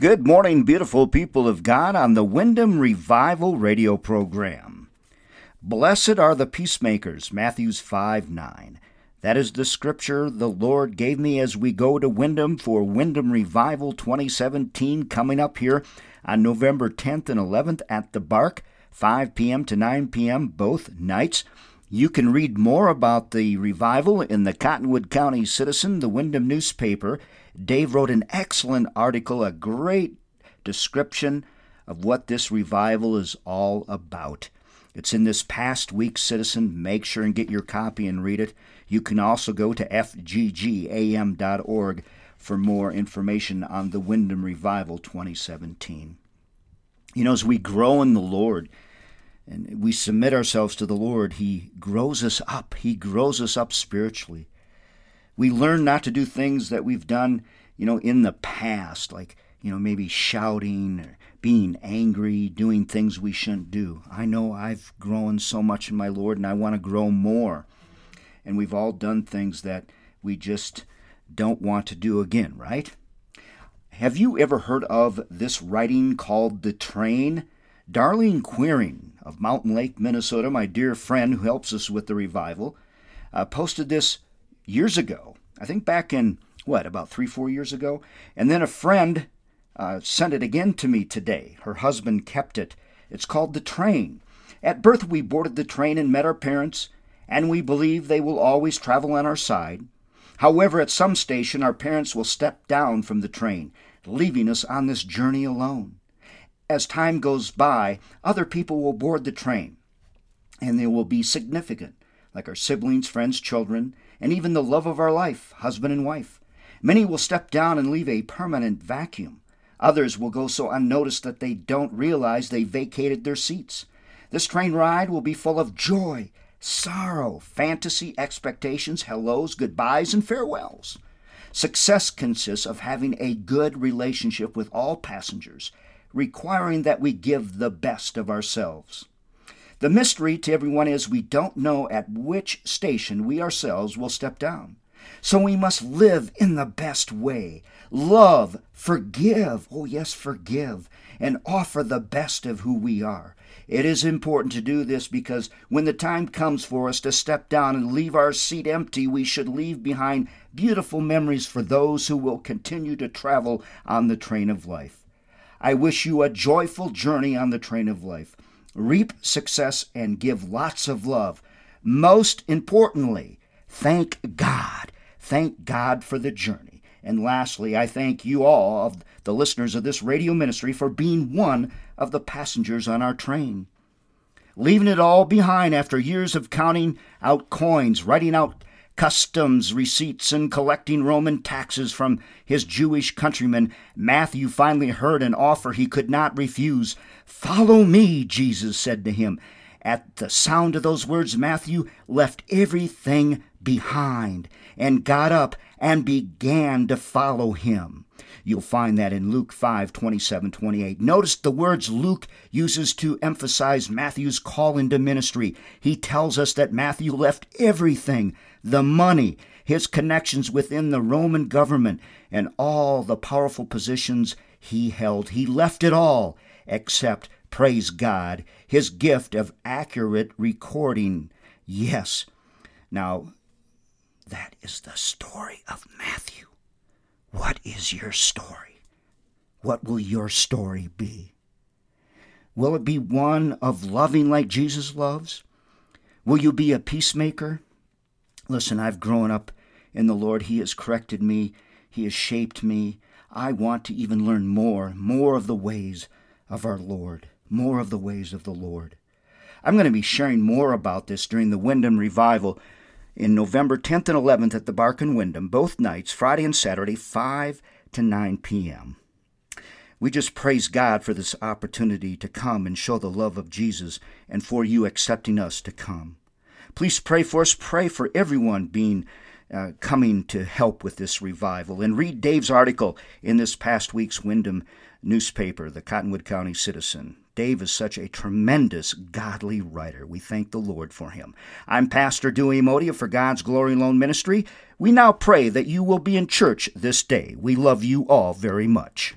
Good morning, beautiful people of God, on the Windom Revival radio program. Blessed are the peacemakers, Matthews 5 9. That is the scripture the Lord gave me as we go to Windom for Windom Revival 2017 coming up here on November 10th and 11th at the Bark, 5 p.m. to 9 p.m., both nights. You can read more about the revival in the Cottonwood County Citizen, the Windom newspaper. Dave wrote an excellent article, a great description of what this revival is all about. It's in this past week's Citizen. Make sure and get your copy and read it. You can also go to fggam.org for more information on the Windom Revival 2017. You know, as we grow in the Lord, and we submit ourselves to the Lord, He grows us up. He grows us up spiritually. We learn not to do things that we've done, you know, in the past, like, you know, maybe shouting or being angry, doing things we shouldn't do. I know I've grown so much in my Lord and I want to grow more. And we've all done things that we just don't want to do again, right? Have you ever heard of this writing called The Train? Darlene Queering of Mountain Lake, Minnesota, my dear friend who helps us with the revival, uh, posted this years ago. I think back in, what, about three, four years ago? And then a friend uh, sent it again to me today. Her husband kept it. It's called The Train. At birth, we boarded the train and met our parents, and we believe they will always travel on our side. However, at some station, our parents will step down from the train, leaving us on this journey alone as time goes by, other people will board the train, and they will be significant, like our siblings, friends, children, and even the love of our life, husband and wife. Many will step down and leave a permanent vacuum. Others will go so unnoticed that they don't realize they vacated their seats. This train ride will be full of joy, sorrow, fantasy, expectations, hellos, goodbyes, and farewells. Success consists of having a good relationship with all passengers requiring that we give the best of ourselves. The mystery to everyone is we don't know at which station we ourselves will step down. So we must live in the best way. Love, forgive, oh yes, forgive, and offer the best of who we are. It is important to do this because when the time comes for us to step down and leave our seat empty, we should leave behind beautiful memories for those who will continue to travel on the train of life. I wish you a joyful journey on the train of life. Reap success and give lots of love. Most importantly, thank God. Thank God for the journey. And lastly, I thank you all, of the listeners of this radio ministry, for being one of the passengers on our train. Leaving it all behind after years of counting out coins, writing out customs receipts and collecting Roman taxes from his Jewish countrymen, Matthew finally heard an offer he could not refuse. Follow me, Jesus said to him. At the sound of those words, Matthew left everything behind and got up and began to follow him. You'll find that in Luke 5 27 28. Notice the words Luke uses to emphasize Matthew's call into ministry. He tells us that Matthew left everything the money, his connections within the Roman government, and all the powerful positions he held. He left it all except, praise God, his gift of accurate recording. Yes. Now, that is the story of Matthew. What is your story? What will your story be? Will it be one of loving like Jesus loves? Will you be a peacemaker? Listen, I've grown up in the Lord. He has corrected me, He has shaped me. I want to even learn more, more of the ways of our Lord, more of the ways of the Lord. I'm going to be sharing more about this during the Windom Revival in November 10th and 11th at the Bark and Windom, both nights, Friday and Saturday, 5 to 9 p.m. We just praise God for this opportunity to come and show the love of Jesus and for you accepting us to come. Please pray for us. Pray for everyone being uh, coming to help with this revival. And read Dave's article in this past week's Windom newspaper, the Cottonwood County Citizen. Dave is such a tremendous godly writer. We thank the Lord for him. I'm Pastor Dewey Modia for God's Glory Alone Ministry. We now pray that you will be in church this day. We love you all very much.